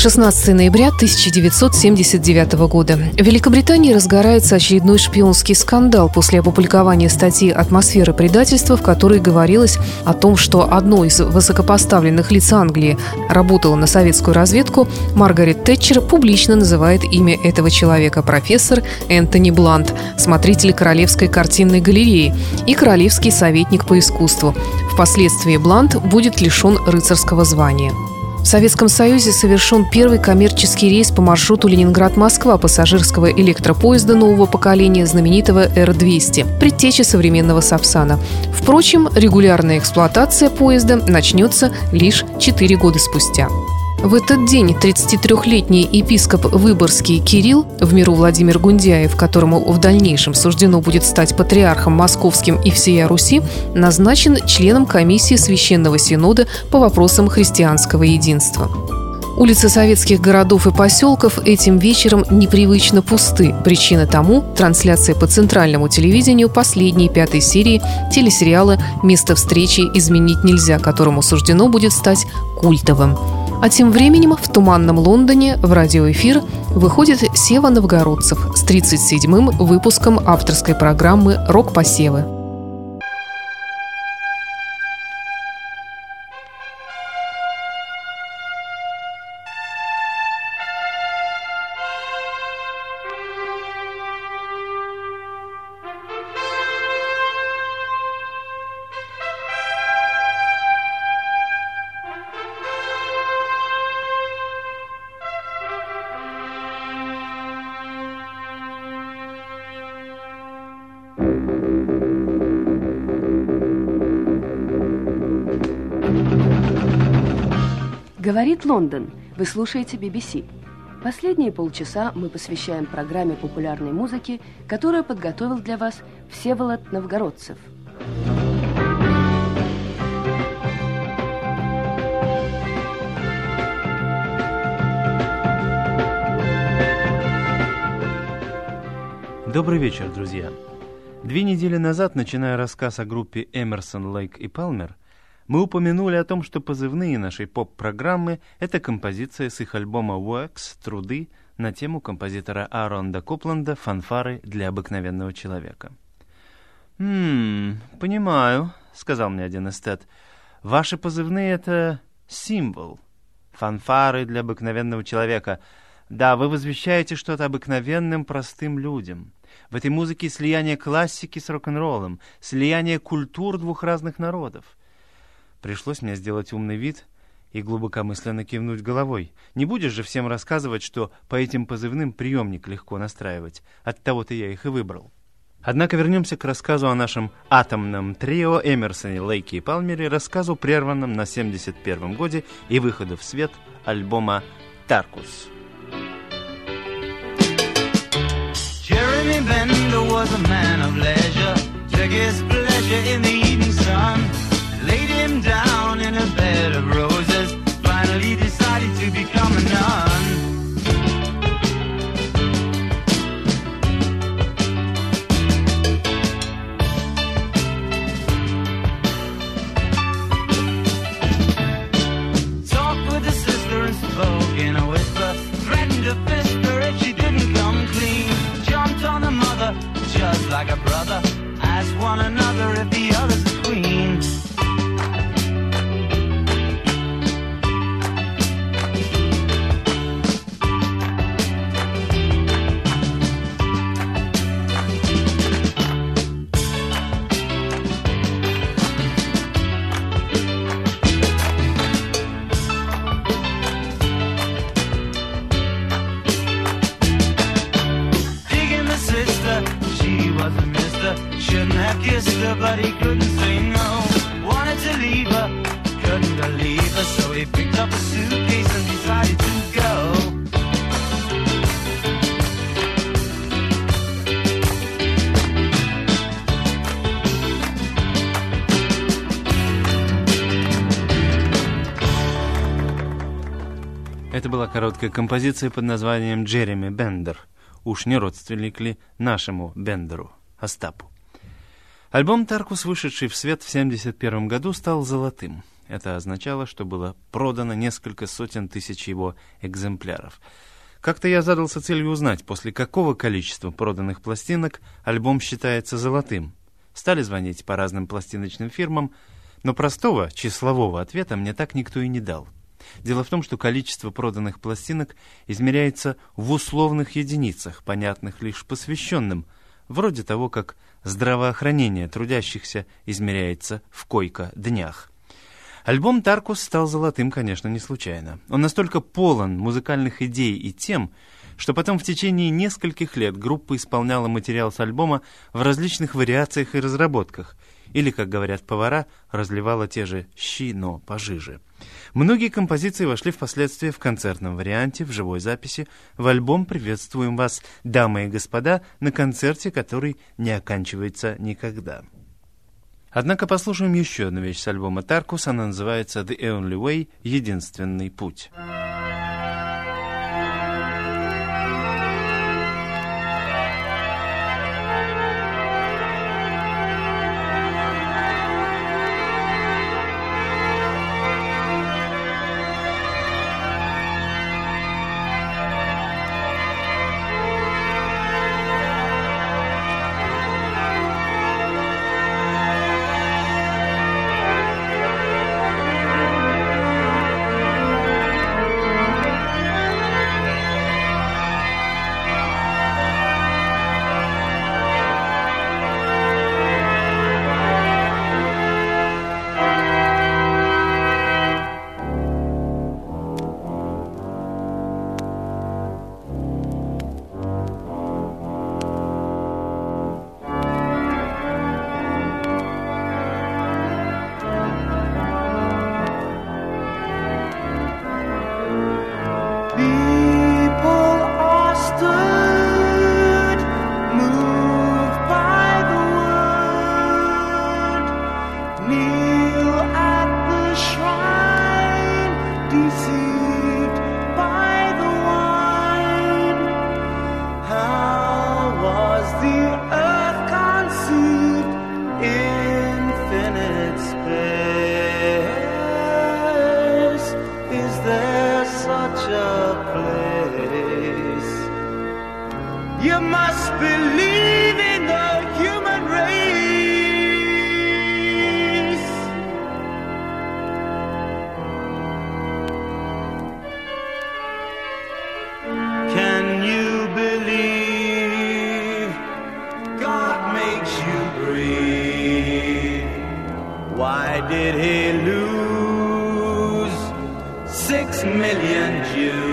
16 ноября 1979 года. В Великобритании разгорается очередной шпионский скандал после опубликования статьи «Атмосфера предательства», в которой говорилось о том, что одной из высокопоставленных лиц Англии работала на советскую разведку, Маргарет Тэтчер публично называет имя этого человека профессор Энтони Блант, смотритель Королевской картинной галереи и королевский советник по искусству. Впоследствии Блант будет лишен рыцарского звания. В Советском Союзе совершен первый коммерческий рейс по маршруту Ленинград-Москва пассажирского электропоезда нового поколения знаменитого Р-200, предтечи современного Сапсана. Впрочем, регулярная эксплуатация поезда начнется лишь 4 года спустя. В этот день 33-летний епископ Выборгский Кирилл, в миру Владимир Гундяев, которому в дальнейшем суждено будет стать патриархом московским и всея Руси, назначен членом комиссии Священного Синода по вопросам христианского единства. Улицы советских городов и поселков этим вечером непривычно пусты. Причина тому – трансляция по центральному телевидению последней пятой серии телесериала «Место встречи изменить нельзя», которому суждено будет стать культовым. А тем временем в туманном Лондоне в радиоэфир выходит Сева Новгородцев с 37-м выпуском авторской программы «Рок-посевы». Говорит Лондон. Вы слушаете BBC. Последние полчаса мы посвящаем программе популярной музыки, которую подготовил для вас Всеволод Новгородцев. Добрый вечер, друзья. Две недели назад, начиная рассказ о группе Эмерсон, Лейк и Палмер, мы упомянули о том, что позывные нашей поп-программы — это композиция с их альбома «Works» «Труды» на тему композитора Ааронда Копланда «Фанфары для обыкновенного человека». «Ммм, понимаю», — сказал мне один эстет. «Ваши позывные — это символ. Фанфары для обыкновенного человека. Да, вы возвещаете что-то обыкновенным простым людям». В этой музыке слияние классики с рок-н-роллом, слияние культур двух разных народов. Пришлось мне сделать умный вид и глубокомысленно кивнуть головой. Не будешь же всем рассказывать, что по этим позывным приемник легко настраивать. От того-то я их и выбрал. Однако вернемся к рассказу о нашем атомном трио Эмерсоне, Лейке и Палмере, рассказу, прерванном на 71-м годе и выходу в свет альбома «Таркус». Was a man of leisure, took his pleasure in the evening sun. Laid him down in a bed of roses, finally decided to become a nun. Короткая композиция под названием «Джереми Бендер». уж не родственник ли нашему Бендеру, Остапу. Альбом «Таркус», вышедший в свет в 1971 году, стал золотым. Это означало, что было продано несколько сотен тысяч его экземпляров. Как-то я задался целью узнать, после какого количества проданных пластинок альбом считается золотым. Стали звонить по разным пластиночным фирмам, но простого числового ответа мне так никто и не дал. Дело в том, что количество проданных пластинок измеряется в условных единицах, понятных лишь посвященным, вроде того, как здравоохранение трудящихся измеряется в койко-днях. Альбом «Таркус» стал золотым, конечно, не случайно. Он настолько полон музыкальных идей и тем, что потом в течение нескольких лет группа исполняла материал с альбома в различных вариациях и разработках, или, как говорят повара, разливала те же щи, но пожиже. Многие композиции вошли впоследствии в концертном варианте, в живой записи. В альбом «Приветствуем вас, дамы и господа», на концерте, который не оканчивается никогда. Однако послушаем еще одну вещь с альбома «Таркус». Она называется «The Only Way» — «Единственный путь». six million Jews.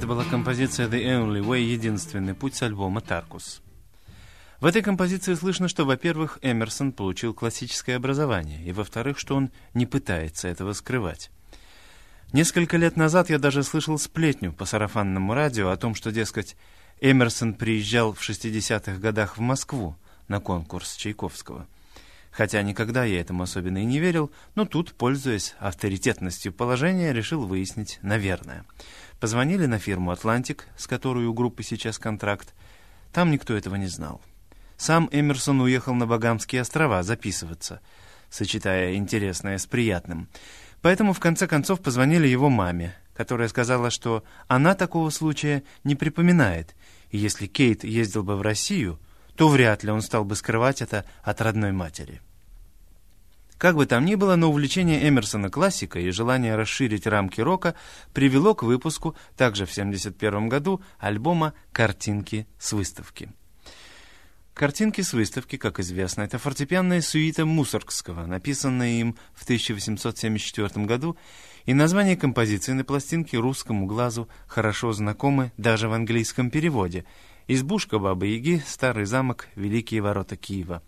Это была композиция «The Only Way» — «Единственный путь» с альбома «Таркус». В этой композиции слышно, что, во-первых, Эмерсон получил классическое образование, и, во-вторых, что он не пытается этого скрывать. Несколько лет назад я даже слышал сплетню по сарафанному радио о том, что, дескать, Эмерсон приезжал в 60-х годах в Москву на конкурс Чайковского. Хотя никогда я этому особенно и не верил, но тут, пользуясь авторитетностью положения, решил выяснить, наверное. Позвонили на фирму «Атлантик», с которой у группы сейчас контракт. Там никто этого не знал. Сам Эмерсон уехал на Багамские острова записываться, сочетая интересное с приятным. Поэтому в конце концов позвонили его маме, которая сказала, что она такого случая не припоминает, и если Кейт ездил бы в Россию, то вряд ли он стал бы скрывать это от родной матери. Как бы там ни было, но увлечение Эмерсона классикой и желание расширить рамки рока привело к выпуску, также в 1971 году, альбома «Картинки с выставки». Картинки с выставки, как известно, это фортепианная сюита Мусоргского, написанная им в 1874 году, и название композиции на пластинке русскому глазу хорошо знакомы даже в английском переводе «Избушка Бабы-Яги, Старый замок, Великие ворота Киева».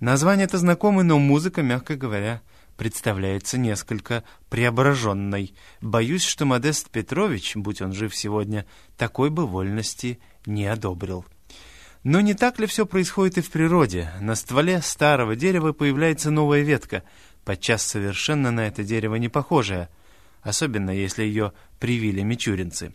Название это знакомое, но музыка, мягко говоря, представляется несколько преображенной. Боюсь, что Модест Петрович, будь он жив сегодня, такой бы вольности не одобрил. Но не так ли все происходит и в природе? На стволе старого дерева появляется новая ветка, подчас совершенно на это дерево не похожая, особенно если ее привили мичуринцы.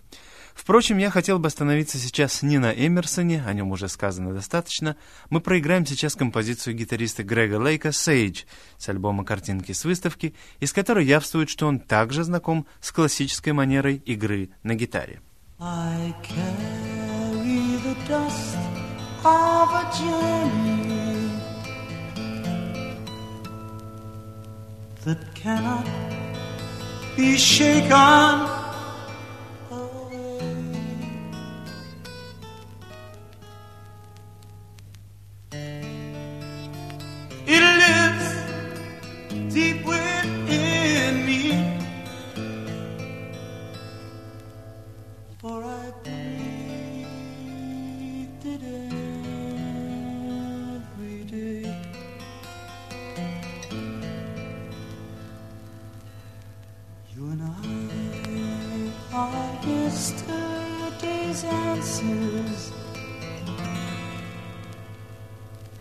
Впрочем, я хотел бы остановиться сейчас не на Эмерсоне, о нем уже сказано достаточно. Мы проиграем сейчас композицию гитариста Грега Лейка «Сейдж» с альбома «Картинки с выставки», из которой явствует, что он также знаком с классической манерой игры на гитаре. I carry the dust of a journey that cannot be shaken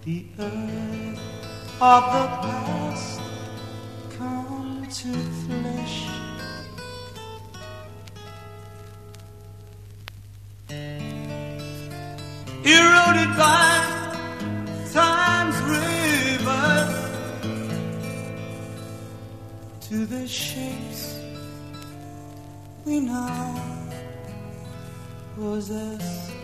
The earth of the past come to flesh. Eroded by time's rivers to the shapes we now possess.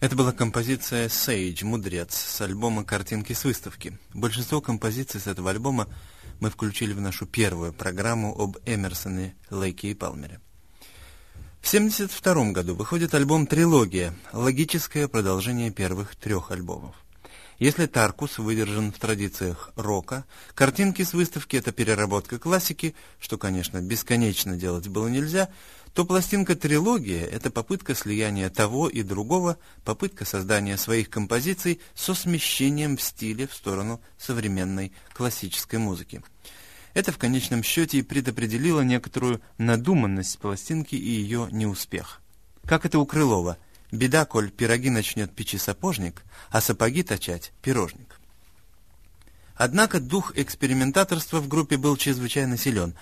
Это была композиция «Sage», «Мудрец» с альбома «Картинки с выставки». Большинство композиций с этого альбома мы включили в нашу первую программу об Эмерсоне, Лейке и Палмере. В 1972 году выходит альбом «Трилогия», логическое продолжение первых трех альбомов. Если Таркус выдержан в традициях рока, картинки с выставки — это переработка классики, что, конечно, бесконечно делать было нельзя, то пластинка «Трилогия» — это попытка слияния того и другого, попытка создания своих композиций со смещением в стиле в сторону современной классической музыки. Это в конечном счете и предопределило некоторую надуманность пластинки и ее неуспех. Как это у Крылова — Беда, коль пироги начнет печи сапожник, а сапоги точать пирожник. Однако дух экспериментаторства в группе был чрезвычайно силен,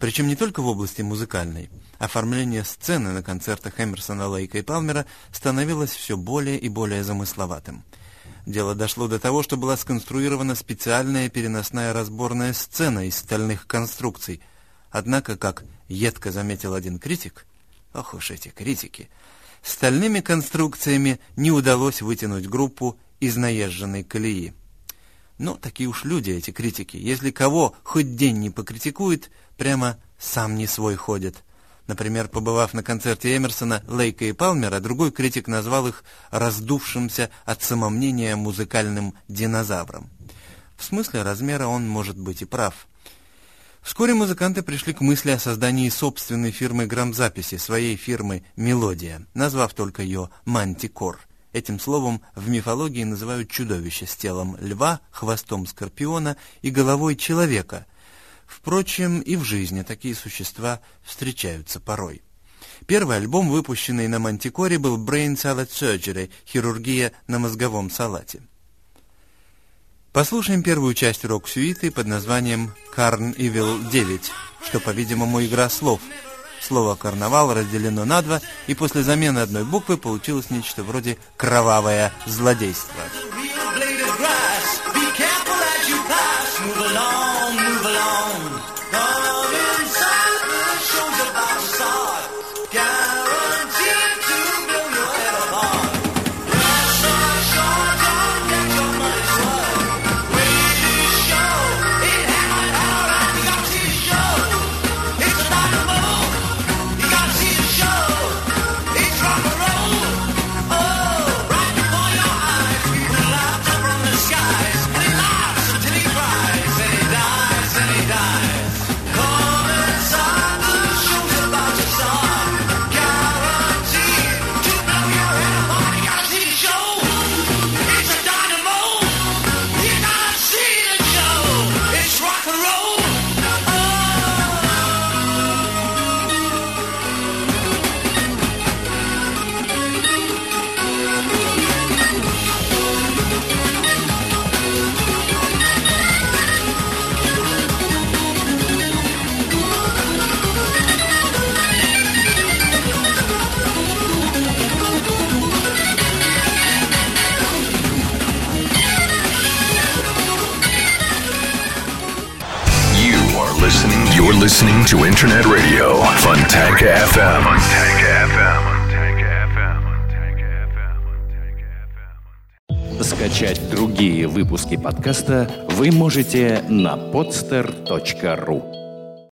причем не только в области музыкальной. Оформление сцены на концертах Эмерсона, Лейка и Палмера становилось все более и более замысловатым. Дело дошло до того, что была сконструирована специальная переносная разборная сцена из стальных конструкций. Однако, как едко заметил один критик, ох уж эти критики, стальными конструкциями не удалось вытянуть группу из наезженной колеи. Но такие уж люди, эти критики. Если кого хоть день не покритикует, прямо сам не свой ходит. Например, побывав на концерте Эмерсона, Лейка и Палмера, другой критик назвал их раздувшимся от самомнения музыкальным динозавром. В смысле размера он может быть и прав. Вскоре музыканты пришли к мысли о создании собственной фирмы грамзаписи, своей фирмы «Мелодия», назвав только ее «Мантикор». Этим словом в мифологии называют чудовище с телом льва, хвостом скорпиона и головой человека. Впрочем, и в жизни такие существа встречаются порой. Первый альбом, выпущенный на Мантикоре, был Brain Salad Surgery – хирургия на мозговом салате. Послушаем первую часть рок-сюиты под названием «Карн Ивил 9», что, по-видимому, игра слов. Слово «карнавал» разделено на два, и после замены одной буквы получилось нечто вроде «кровавое злодейство». You're to Internet Radio. Fontanka FM. Скачать другие выпуски подкаста вы можете на podster.ru